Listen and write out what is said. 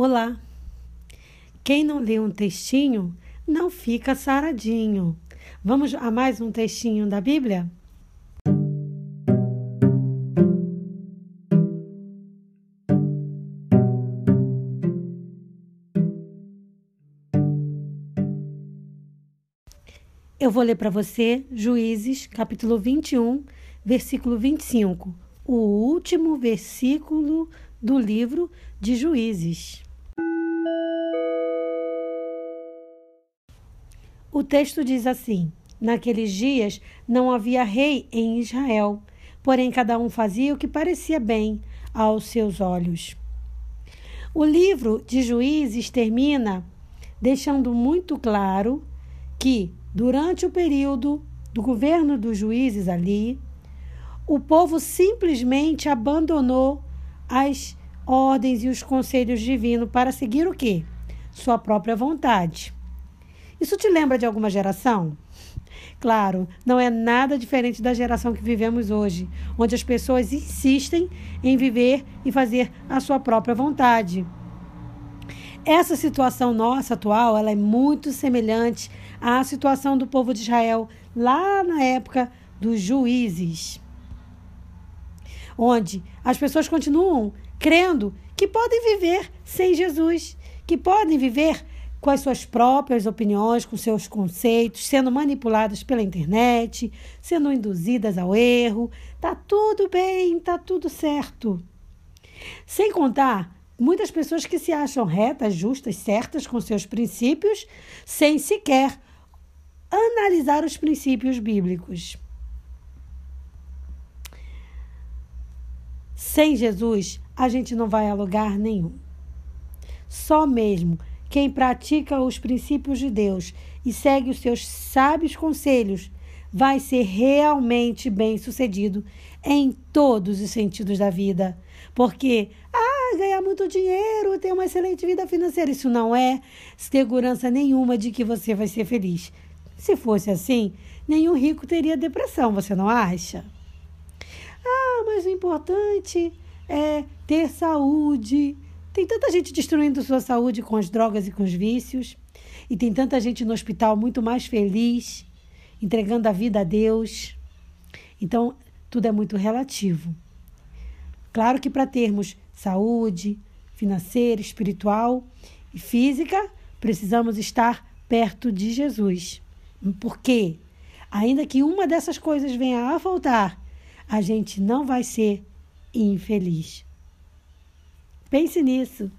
Olá! Quem não lê um textinho não fica saradinho. Vamos a mais um textinho da Bíblia? Eu vou ler para você Juízes, capítulo 21, versículo 25, o último versículo do livro de Juízes. O texto diz assim: Naqueles dias não havia rei em Israel, porém cada um fazia o que parecia bem aos seus olhos. O livro de Juízes termina deixando muito claro que, durante o período do governo dos juízes ali, o povo simplesmente abandonou as ordens e os conselhos divinos para seguir o quê? Sua própria vontade. Isso te lembra de alguma geração? Claro, não é nada diferente da geração que vivemos hoje, onde as pessoas insistem em viver e fazer a sua própria vontade. Essa situação nossa atual, ela é muito semelhante à situação do povo de Israel lá na época dos juízes, onde as pessoas continuam crendo que podem viver sem Jesus, que podem viver com as suas próprias opiniões, com seus conceitos, sendo manipuladas pela internet, sendo induzidas ao erro. Tá tudo bem, tá tudo certo. Sem contar muitas pessoas que se acham retas, justas, certas com seus princípios, sem sequer analisar os princípios bíblicos. Sem Jesus, a gente não vai a lugar nenhum. Só mesmo quem pratica os princípios de Deus e segue os seus sábios conselhos vai ser realmente bem-sucedido em todos os sentidos da vida. Porque, ah, ganhar muito dinheiro, ter uma excelente vida financeira, isso não é segurança nenhuma de que você vai ser feliz. Se fosse assim, nenhum rico teria depressão, você não acha? Ah, mas o importante é ter saúde, tem tanta gente destruindo sua saúde com as drogas e com os vícios, e tem tanta gente no hospital muito mais feliz, entregando a vida a Deus. Então, tudo é muito relativo. Claro que para termos saúde financeira, espiritual e física, precisamos estar perto de Jesus. Porque, ainda que uma dessas coisas venha a faltar, a gente não vai ser infeliz. Pense nisso.